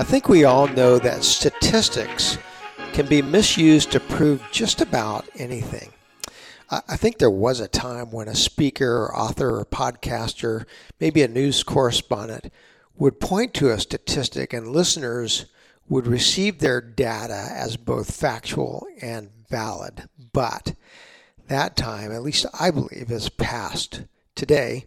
I think we all know that statistics can be misused to prove just about anything. I think there was a time when a speaker, or author, or podcaster, maybe a news correspondent, would point to a statistic and listeners would receive their data as both factual and valid. But that time, at least I believe, has passed. Today,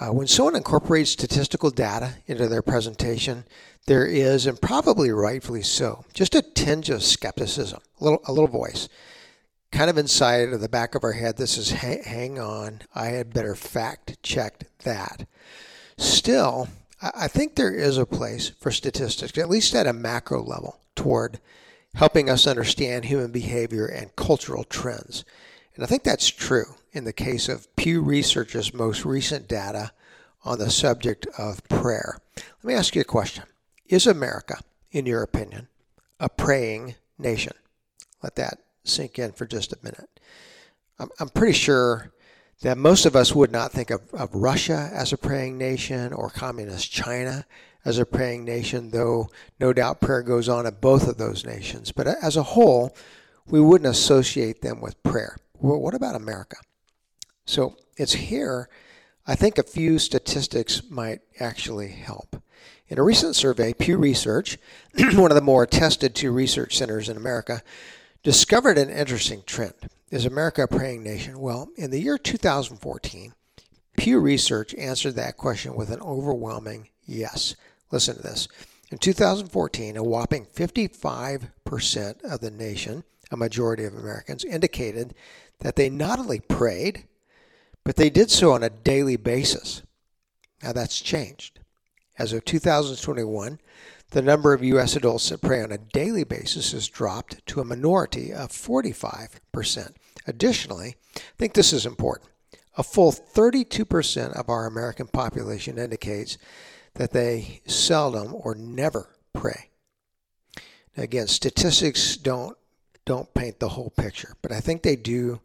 uh, when someone incorporates statistical data into their presentation, there is, and probably rightfully so, just a tinge of skepticism, a little, a little voice, kind of inside of the back of our head. This is, hang on, I had better fact check that. Still, I think there is a place for statistics, at least at a macro level, toward helping us understand human behavior and cultural trends. And I think that's true in the case of Pew Research's most recent data on the subject of prayer. Let me ask you a question Is America, in your opinion, a praying nation? Let that sink in for just a minute. I'm, I'm pretty sure that most of us would not think of, of Russia as a praying nation or communist China as a praying nation, though no doubt prayer goes on in both of those nations. But as a whole, we wouldn't associate them with prayer. Well, what about America? So it's here. I think a few statistics might actually help. In a recent survey, Pew Research, one of the more attested to research centers in America, discovered an interesting trend. Is America a praying nation? Well, in the year 2014, Pew Research answered that question with an overwhelming yes. Listen to this. In 2014, a whopping 55% of the nation, a majority of Americans, indicated that they not only prayed, but they did so on a daily basis. Now that's changed. As of 2021, the number of U.S. adults that pray on a daily basis has dropped to a minority of 45%. Additionally, I think this is important. A full 32% of our American population indicates that they seldom or never pray. Now again, statistics don't don't paint the whole picture, but I think they do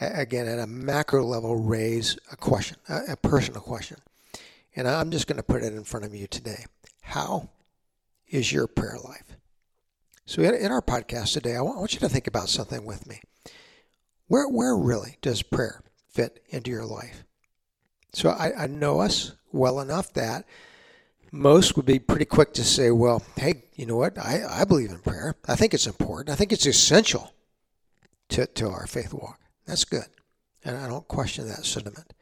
again, at a macro level, raise a question, a, personal question. And I'm just going to put it in front of you today. How is your prayer life? So, in our podcast today, I want you to think about something with me. Where, where really does prayer fit into your life? So, I, I know us well enough that most would be pretty quick to say, well, hey, you know what? I, I believe in prayer. I think it's important. I think it's essential to, to our faith walk. That's good. And I don't question that sentiment.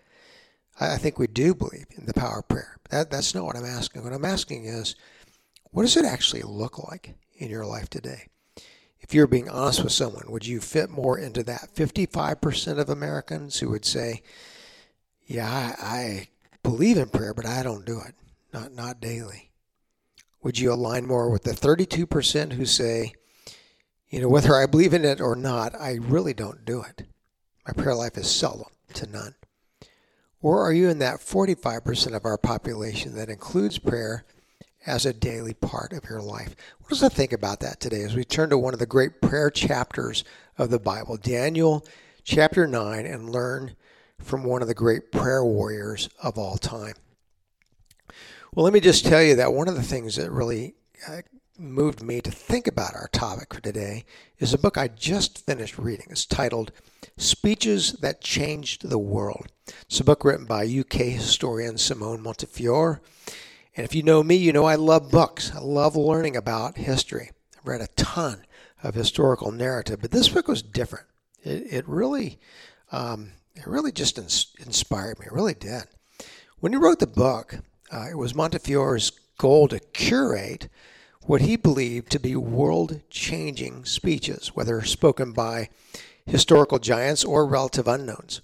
I, I think we do believe in the power of prayer. That, that's not what I'm asking. What I'm asking is, what does it actually look like in your life today? If you're being honest with someone, would you fit more into that 55% of Americans who would say, yeah, I, I believe in prayer, but I don't do it, not, not daily? Would you align more with the 32% who say, you know, whether I believe in it or not, I really don't do it? My prayer life is seldom to none. Or are you in that 45% of our population that includes prayer as a daily part of your life? What does I think about that today as we turn to one of the great prayer chapters of the Bible, Daniel chapter 9, and learn from one of the great prayer warriors of all time? Well, let me just tell you that one of the things that really uh, moved me to think about our topic for today is a book I just finished reading. It's titled Speeches That Changed the World. It's a book written by UK historian Simon Montefiore. And if you know me, you know I love books. I love learning about history. I've read a ton of historical narrative, but this book was different. It, it really, um, it really just ins- inspired me. It really did. When he wrote the book, uh, it was Montefiore's goal to curate what he believed to be world changing speeches, whether spoken by historical giants or relative unknowns.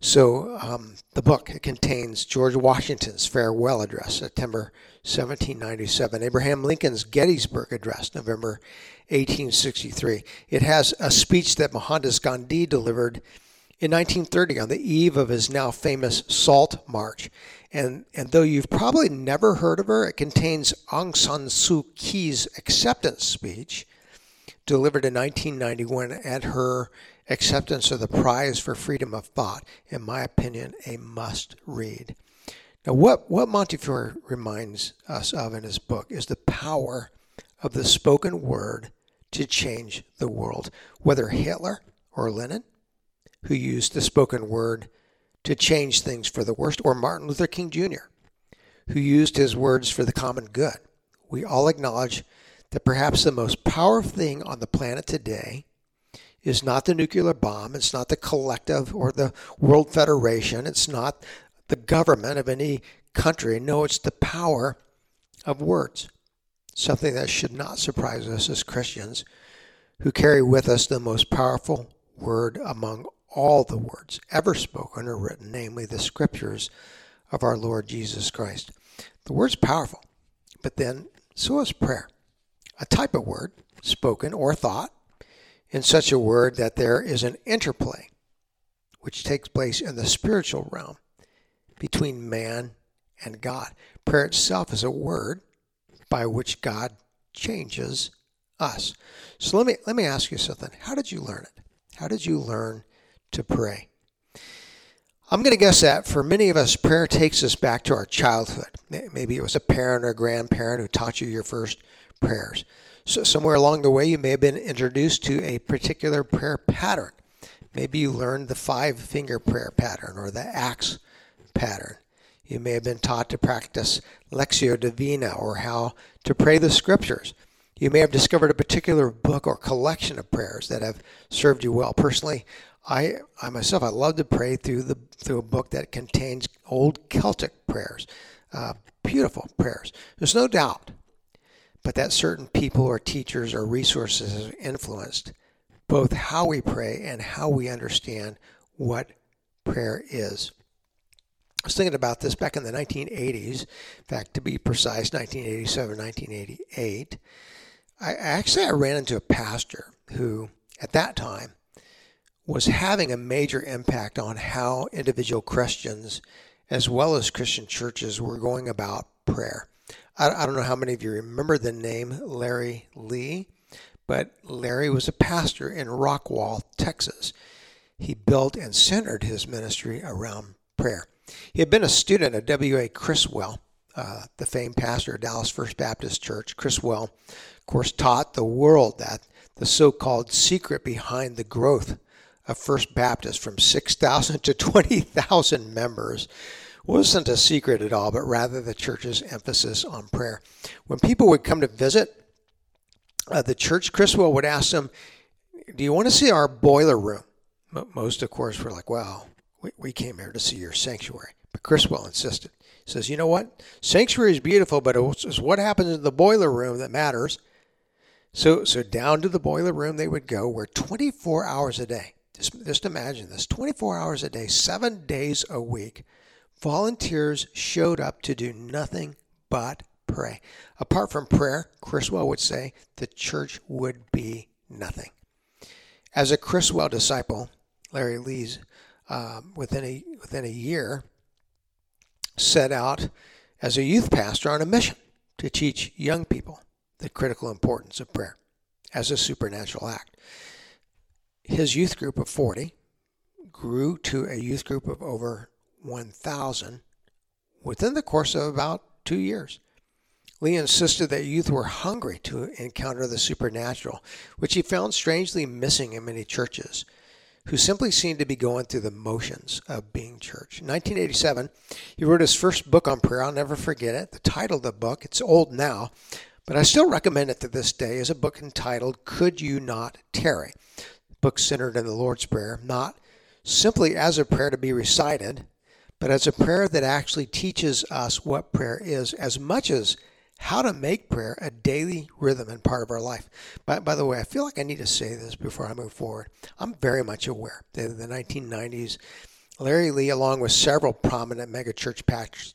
So um, the book contains George Washington's farewell address, September 1797, Abraham Lincoln's Gettysburg Address, November 1863. It has a speech that Mohandas Gandhi delivered in 1930 on the eve of his now famous Salt March. And, and though you've probably never heard of her, it contains Aung San Suu Kyi's acceptance speech delivered in 1991 at her acceptance of the prize for freedom of thought. In my opinion, a must read. Now, what, what Montefiore reminds us of in his book is the power of the spoken word to change the world, whether Hitler or Lenin, who used the spoken word to change things for the worst, or Martin Luther King Jr., who used his words for the common good. We all acknowledge that perhaps the most powerful thing on the planet today is not the nuclear bomb, it's not the collective or the World Federation, it's not the government of any country. No, it's the power of words something that should not surprise us as Christians who carry with us the most powerful word among all the words ever spoken or written, namely the scriptures of our Lord Jesus Christ. The word's powerful, but then so is prayer, a type of word, spoken or thought, in such a word that there is an interplay which takes place in the spiritual realm between man and God. Prayer itself is a word by which God changes us. So let me let me ask you something. How did you learn it? How did you learn to pray? I'm going to guess that for many of us, prayer takes us back to our childhood. Maybe it was a parent or a grandparent who taught you your first prayers. So somewhere along the way, you may have been introduced to a particular prayer pattern. Maybe you learned the five finger prayer pattern or the ACTS pattern. You may have been taught to practice Lectio Divina or how to pray the scriptures. You may have discovered a particular book or collection of prayers that have served you well. Personally, I, I myself, I love to pray through the through a book that contains old Celtic prayers, uh, beautiful prayers. There's no doubt, but that certain people or teachers or resources have influenced both how we pray and how we understand what prayer is. I was thinking about this back in the 1980s. In fact, to be precise, 1987, 1988. I actually I ran into a pastor who, at that time, was having a major impact on how individual Christians, as well as Christian churches, were going about prayer. I, I don't know how many of you remember the name Larry Lea, but Larry was a pastor in Rockwall, Texas. He built and centered his ministry around prayer. He had been a student of W.A. Criswell, uh, the famed pastor of Dallas First Baptist Church. Criswell, of course, taught the world that the so called secret behind the growth of First Baptist from 6,000 to 20,000 members wasn't a secret at all, but rather the church's emphasis on prayer. When people would come to visit uh, the church, Criswell would ask them, Do you want to see our boiler room? Most, of course, were like, Well, we, we came here to see your sanctuary. But Criswell insisted. He says, you know what? Sanctuary is beautiful, but it's what happens in the boiler room that matters. So, so down to the boiler room they would go where 24 hours a day, just, just imagine this 24 hours a day, seven days a week, volunteers showed up to do nothing but pray. Apart from prayer, Criswell would say, the church would be nothing. As a Criswell disciple, Larry Lees um, within a within a year set out as a youth pastor on a mission to teach young people the critical importance of prayer as a supernatural act. His youth group of 40 grew to a youth group of over 1,000 within the course of about two years. Lea insisted that youth were hungry to encounter the supernatural, which he found strangely missing in many churches who simply seemed to be going through the motions of being church. In 1987, he wrote his first book on prayer. I'll never forget it. The title of the book, it's old now, but I still recommend it to this day, is a book entitled Could You Not Tarry? Book centered in the Lord's Prayer, not simply as a prayer to be recited, but as a prayer that actually teaches us what prayer is as much as how to make prayer a daily rhythm and part of our life. By, by the way, I feel like I need to say this before I move forward. I'm very much aware that in the 1990s, Larry Lea, along with several prominent megachurch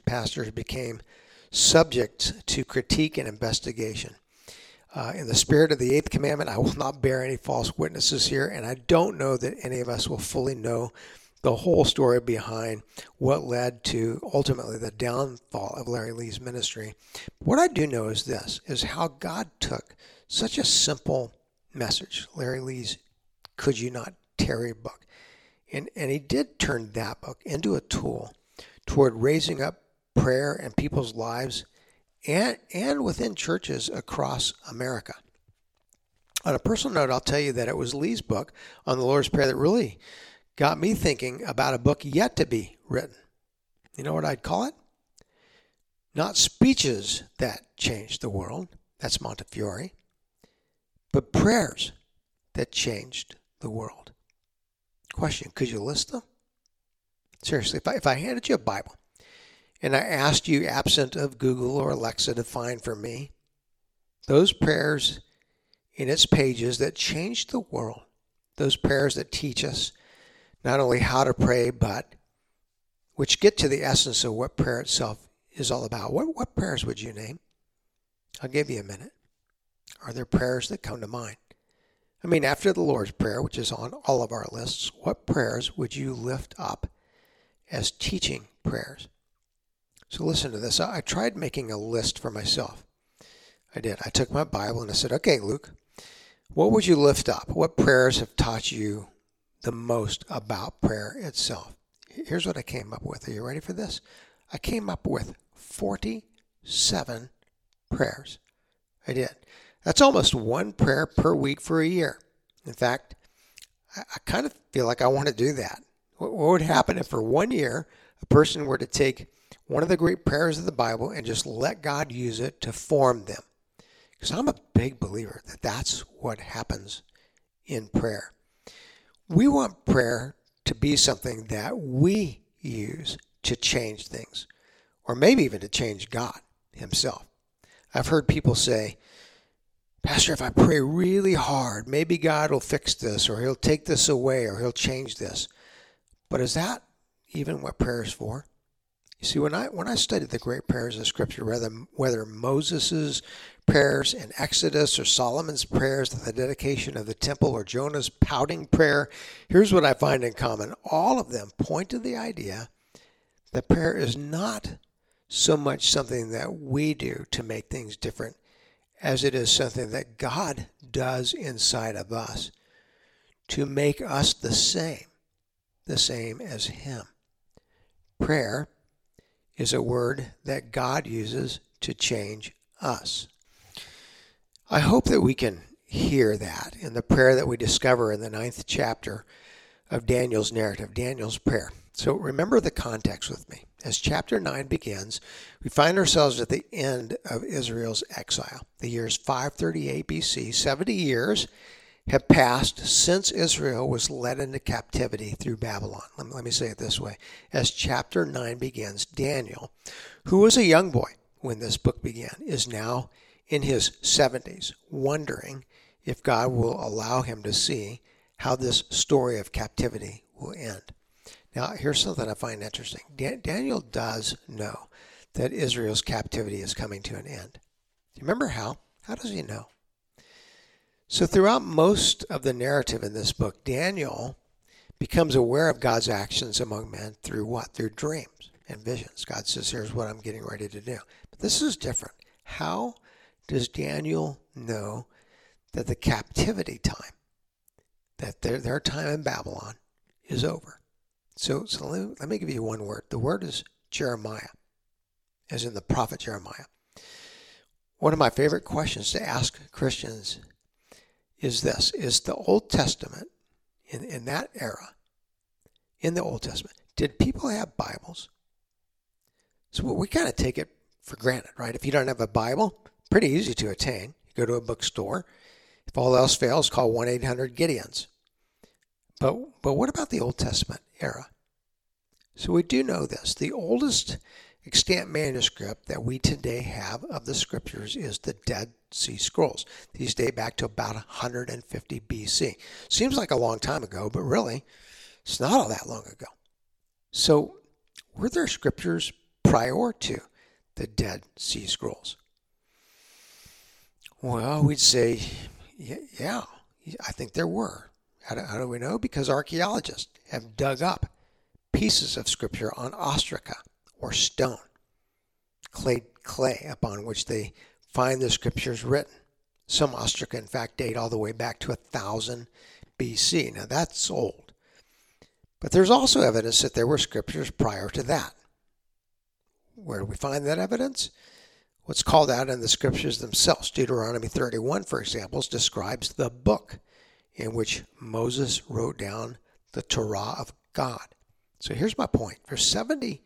pastors, became subject to critique and investigation. Uh, in the spirit of the eighth commandment, I will not bear any false witnesses here, and I don't know that any of us will fully know the whole story behind what led to ultimately the downfall of Larry Lea's ministry. What I do know is this is how God took such a simple message, Larry Lea's Could You Not Tarry book. And, and he did turn that book into a tool toward raising up prayer and people's lives and, and within churches across America. On a personal note, I'll tell you that it was Lea's book on the Lord's Prayer that really got me thinking about a book yet to be written. You know what I'd call it? Not speeches that changed the world, that's Montefiore, but prayers that changed the world. Question Could you list them? Seriously, if I, if I handed you a Bible and I asked you, absent of Google or Alexa, to find for me those prayers in its pages that changed the world, those prayers that teach us not only how to pray, but which get to the essence of what prayer itself is all about. What, what prayers would you name? I'll give you a minute. Are there prayers that come to mind? I mean, after the Lord's Prayer, which is on all of our lists, what prayers would you lift up as teaching prayers? So listen to this. I tried making a list for myself. I did. I took my Bible and I said, okay, Luke, what would you lift up? What prayers have taught you the most about prayer itself? Here's what I came up with. Are you ready for this? I came up with 47 prayers. I did. That's almost one prayer per week for a year. In fact, I, kind of feel like I want to do that. What would happen if for one year a person were to take one of the great prayers of the Bible and just let God use it to form them? Because I'm a big believer that that's what happens in prayer. We want prayer to be something that we use to change things, or maybe even to change God Himself. I've heard people say, Pastor, if I pray really hard, maybe God will fix this, or He'll take this away, or He'll change this. But is that even what prayer is for? You see, when I when I studied the great prayers of Scripture, whether whether Moses's prayers in Exodus or Solomon's prayers at the dedication of the temple or Jonah's pouting prayer, here's what I find in common: all of them point to the idea that prayer is not so much something that we do to make things different as it is something that God does inside of us to make us the same, the same as Him. Prayer is a word that God uses to change us. I hope that we can hear that in the prayer that we discover in the ninth chapter of Daniel's narrative, Daniel's prayer. So remember the context with me. As chapter 9 begins, we find ourselves at the end of Israel's exile. The year is 538 BC. 70 years have passed since Israel was led into captivity through Babylon. Let me, let me say it this way. As chapter 9 begins, Daniel, who was a young boy when this book began, is now in his 70s, wondering if God will allow him to see how this story of captivity will end. Now, here's something I find interesting. Daniel does know that Israel's captivity is coming to an end. Do you remember how? How does he know? So, throughout most of the narrative in this book, Daniel becomes aware of God's actions among men through what? Through dreams and visions. God says, Here's what I'm getting ready to do. But this is different. How does Daniel know that the captivity time, that their, their time in Babylon, is over? So, so let, me, let me give you one word. The word is Jeremiah, as in the prophet Jeremiah. One of my favorite questions to ask Christians is this Is the Old Testament, in, in that era, in the Old Testament, did people have Bibles? So we kind of take it for granted, right? If you don't have a Bible, pretty easy to attain. You go to a bookstore. If all else fails, call 1 800 Gideons. But, but what about the Old Testament era? So we do know this. The oldest extant manuscript that we today have of the scriptures is the Dead Sea Scrolls. These date back to about 150 BC. Seems like a long time ago, but really, it's not all that long ago. So, were there scriptures prior to the Dead Sea Scrolls? Well, we'd say, yeah, I think there were. How do, how do we know? Because archaeologists have dug up pieces of scripture on ostraca or stone, clay, clay upon which they find the scriptures written. Some ostraca, in fact, date all the way back to 1000 BC. Now that's old. But there's also evidence that there were scriptures prior to that. Where do we find that evidence? what's called out in the scriptures themselves. Deuteronomy 31, for example, describes the book in which Moses wrote down the Torah of God. So here's my point. For 70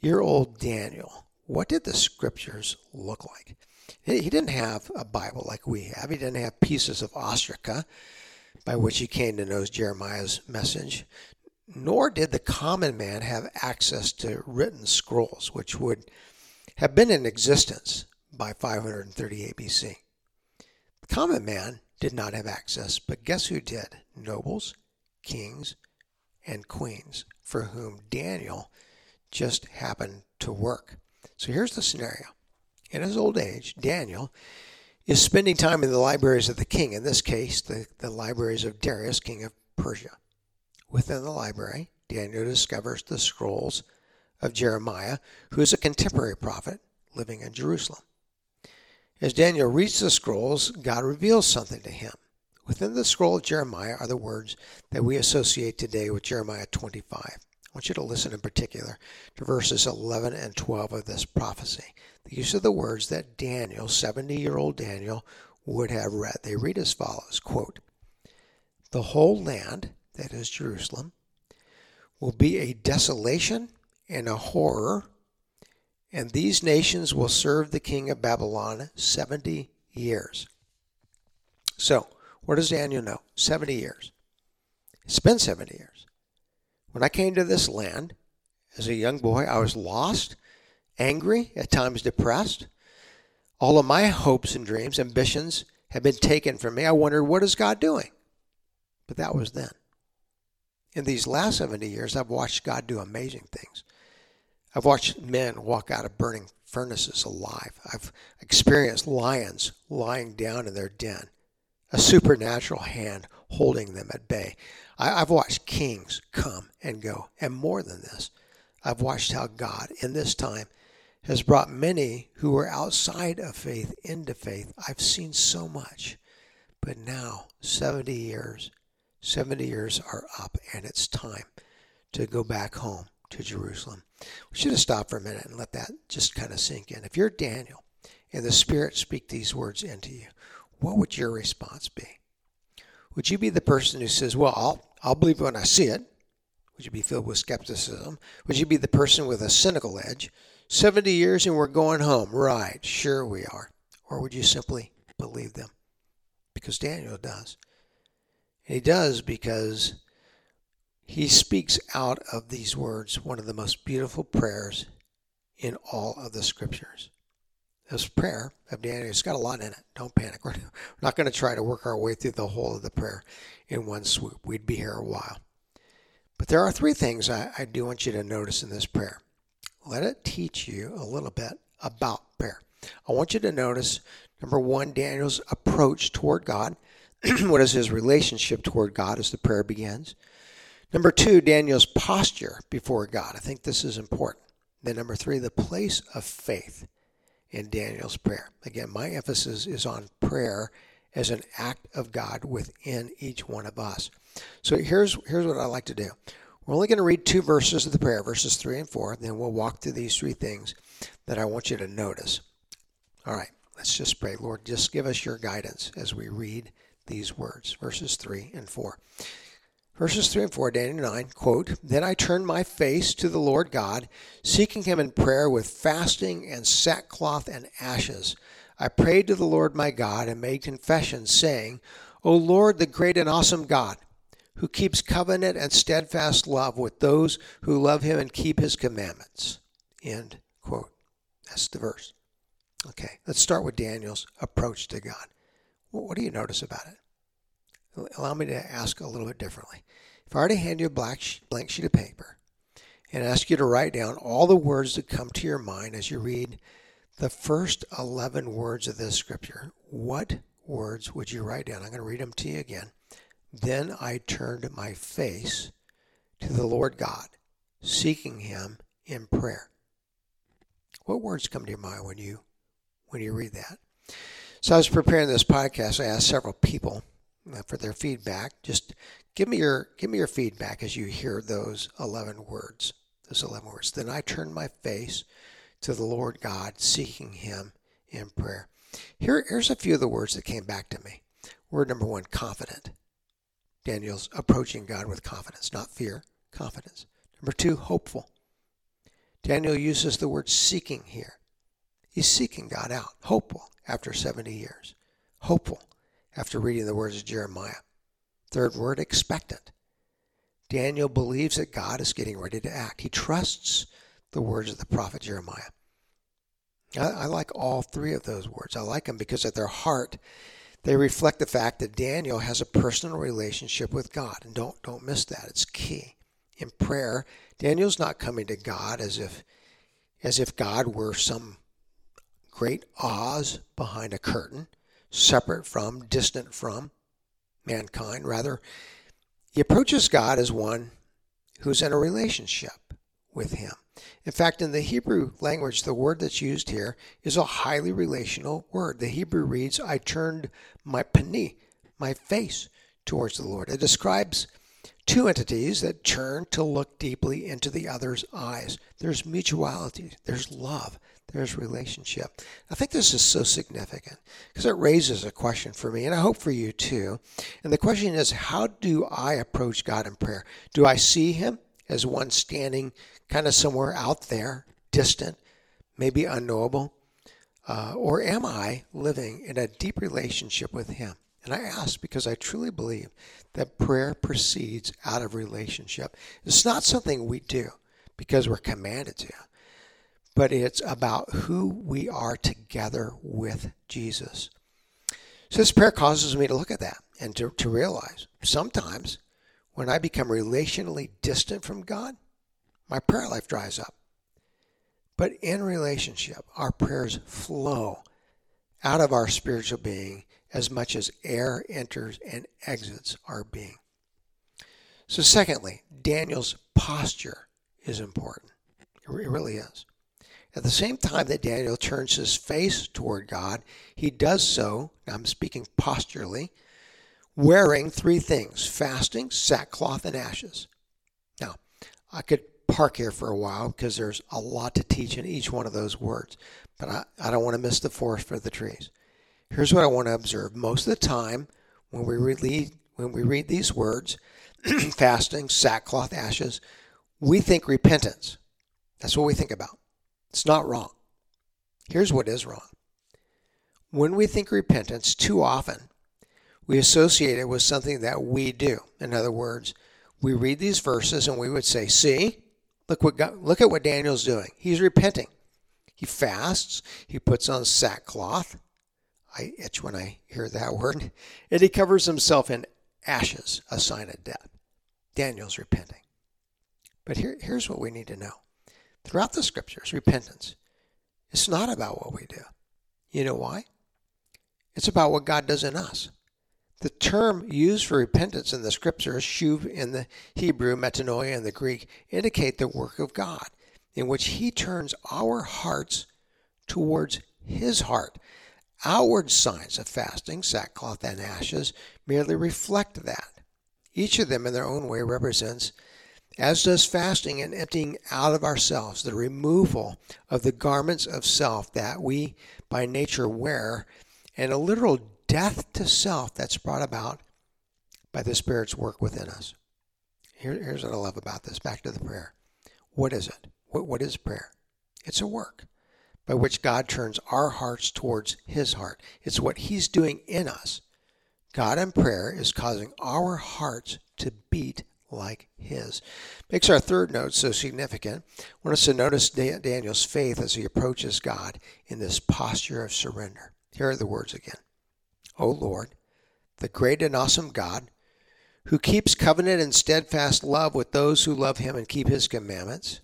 year old Daniel, what did the scriptures look like? He didn't have a Bible like we have. He didn't have pieces of ostraca by which he came to know Jeremiah's message. Nor did the common man have access to written scrolls, which would have been in existence by 538 BC. The common man did not have access, but guess who did? Nobles, kings, and queens, for whom Daniel just happened to work. So here's the scenario. In his old age, Daniel is spending time in the libraries of the king, in this case, the, the libraries of Darius, king of Persia. Within the library, Daniel discovers the scrolls of Jeremiah, who is a contemporary prophet living in Jerusalem. As Daniel reads the scrolls, God reveals something to him. Within the scroll of Jeremiah are the words that we associate today with Jeremiah 25. I want you to listen in particular to verses 11 and 12 of this prophecy. These are the words that Daniel, 70 year old Daniel, would have read. They read as follows quote, The whole land, that is Jerusalem, will be a desolation and a horror and these nations will serve the king of Babylon 70 years. So, what does Daniel know? 70 years. It's been 70 years. When I came to this land as a young boy, I was lost, angry, at times depressed. All of my hopes and dreams, ambitions had been taken from me. I wondered, what is God doing? But that was then. In these last 70 years, I've watched God do amazing things. I've watched men walk out of burning furnaces alive. I've experienced lions lying down in their den, a supernatural hand holding them at bay. I, have watched kings come and go. And more than this, I've watched how God, in this time, has brought many who were outside of faith into faith. I've seen so much. But now, 70 years, 70 years are up, and it's time to go back home to Jerusalem. We should have stopped for a minute and let that just kind of sink in. If you're Daniel and the Spirit speak these words into you, what would your response be? Would you be the person who says, "Well, I'll I'll believe when I see it"? Would you be filled with skepticism? Would you be the person with a cynical edge? 70 years and we're going home. Right, sure we are. Or would you simply believe them? Because Daniel does. And he does because he speaks out of these words one of the most beautiful prayers in all of the scriptures. This prayer of Daniel, it's got a lot in it. Don't panic. We're not going to try to work our way through the whole of the prayer in one swoop. We'd be here a while. But there are three things I, I do want you to notice in this prayer. Let it teach you a little bit about prayer. I want you to notice number one, Daniel's approach toward God. what is his relationship toward God as the prayer begins? Number two, Daniel's posture before God. I think this is important. Then, number three, the place of faith in Daniel's prayer. Again, my emphasis is on prayer as an act of God within each one of us. So here's here's what I like to do. We're only going to read two verses of the prayer, verses three and four. Then we'll walk through these three things that I want you to notice. All right, let's just pray. Lord, just give us your guidance as we read these words, verses three and four. Verses 3 and 4, Daniel 9, quote, Then I turned my face to the Lord God, seeking him in prayer with fasting and sackcloth and ashes. I prayed to the Lord my God and made confession, saying, O Lord, the great and awesome God, who keeps covenant and steadfast love with those who love him and keep his commandments. End quote. That's the verse. Okay, let's start with Daniel's approach to God. What do you notice about it? Allow me to ask a little bit differently. If I were to hand you a black blank sheet of paper and ask you to write down all the words that come to your mind as you read the first 11 words of this scripture, what words would you write down? I'm going to read them to you again. Then I turned my face to the Lord God, seeking him in prayer. What words come to your mind when you when you read that? So I was preparing this podcast, I asked several people Uh, for their feedback. Just give me your give me your feedback as you hear those 11 words. Those 11 words. Then I turned my face to the Lord God, seeking him in prayer. Here, here's a few of the words that came back to me. Word number one confident. Daniel's approaching God with confidence, not fear, confidence. Number two, hopeful. Daniel uses the word seeking here. He's seeking God out, hopeful after 70 years, hopeful after reading the words of Jeremiah. Third word, expectant. Daniel believes that God is getting ready to act. He trusts the words of the prophet Jeremiah. I, I, like all three of those words. I like them because at their heart, they reflect the fact that Daniel has a personal relationship with God. And don't, don't miss that. It's key. In prayer, Daniel's not coming to God as if as if God were some great Oz behind a curtain, separate from, distant from mankind. Rather, he approaches God as one who's in a relationship with him. In fact, in the Hebrew language, the word that's used here is a highly relational word. The Hebrew reads, I turned my pani, my face, towards the Lord. It describes two entities that turn to look deeply into the other's eyes. There's mutuality, there's love, there's relationship. I think this is so significant because it raises a question for me, and I hope for you too. And the question is how do I approach God in prayer? Do I see Him as one standing kind of somewhere out there, distant, maybe unknowable? Uh, or am I living in a deep relationship with Him? And I ask because I truly believe that prayer proceeds out of relationship. It's not something we do because we're commanded to but it's about who we are together with Jesus. So this prayer causes me to look at that and to, to realize sometimes when I become relationally distant from God, my prayer life dries up. But in relationship, our prayers flow out of our spiritual being as much as air enters and exits our being. So, secondly, Daniel's posture is important. It really is. At the same time that Daniel turns his face toward God, he does so, I'm speaking posturally, wearing three things fasting, sackcloth, and ashes. Now, I could park here for a while because there's a lot to teach in each one of those words, but I, I don't want to miss the forest for the trees. Here's what I want to observe. Most of the time, when we read, when we read these words, fasting, sackcloth, ashes, we think repentance. That's what we think about. It's not wrong. Here's what is wrong. When we think repentance, too often we associate it with something that we do. In other words, we read these verses and we would say, "See, look what God, look at what Daniel's doing. He's repenting. He fasts. He puts on sackcloth. I itch when I hear that word. And he covers himself in ashes, a sign of death. Daniel's repenting. But here, here's what we need to know throughout the scriptures, repentance. It's not about what we do. You know why? It's about what God does in us. The term used for repentance in the scriptures, shuv in the Hebrew, metanoia in the Greek, indicate the work of God, in which He turns our hearts towards His heart. Outward signs of fasting, sackcloth and ashes, merely reflect that. Each of them, in their own way, represents as does fasting and emptying out of ourselves, the removal of the garments of self that we by nature wear, and a literal death to self that's brought about by the Spirit's work within us. Here, here's what I love about this. Back to the prayer. What is it? What, what is prayer? It's a work by which God turns our hearts towards His heart. It's what He's doing in us. God in prayer is causing our hearts to beat like his. Makes our third note so significant. I want us to notice Daniel's faith as he approaches God in this posture of surrender. Here are the words again. O Lord, the great and awesome God, who keeps covenant and steadfast love with those who love him and keep his commandments.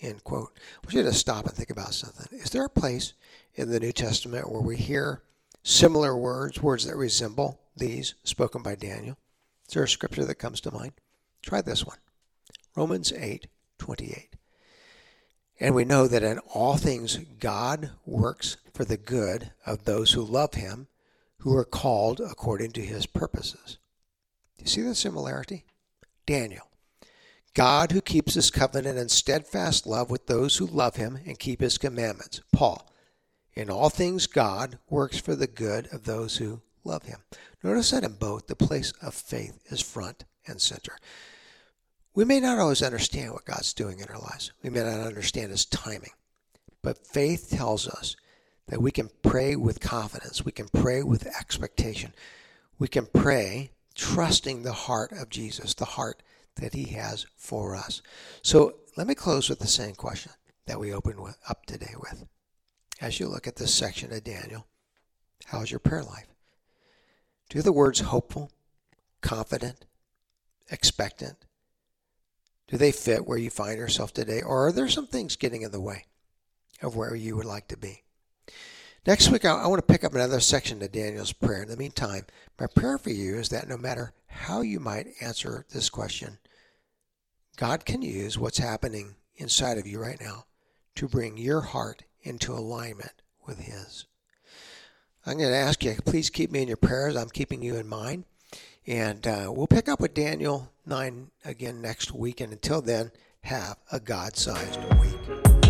End quote. You to stop and think about something. Is there a place in the New Testament where we hear similar words, words that resemble these spoken by Daniel? Is there a scripture that comes to mind? Try this one Romans 8 28. And we know that in all things God works for the good of those who love him, who are called according to his purposes. Do you see the similarity? Daniel. God who keeps his covenant and steadfast love with those who love him and keep his commandments. Paul. In all things, God works for the good of those who love him. Notice that in both, the place of faith is front and center. We may not always understand what God's doing in our lives. We may not understand his timing. But faith tells us that we can pray with confidence. We can pray with expectation. We can pray trusting the heart of Jesus, the heart that he has for us. So let me close with the same question that we opened with, up today with. As you look at this section of Daniel, how's your prayer life? Do the words hopeful, confident, expectant, do they fit where you find yourself today? Or are there some things getting in the way of where you would like to be? Next week, I, want to pick up another section of Daniel's prayer. In the meantime, my prayer for you is that no matter how you might answer this question, God can use what's happening inside of you right now to bring your heart into alignment with His. I'm going to ask you, please keep me in your prayers. I'm keeping you in mind. And uh, we'll pick up with Daniel 9 again next week. And until then, have a God sized week.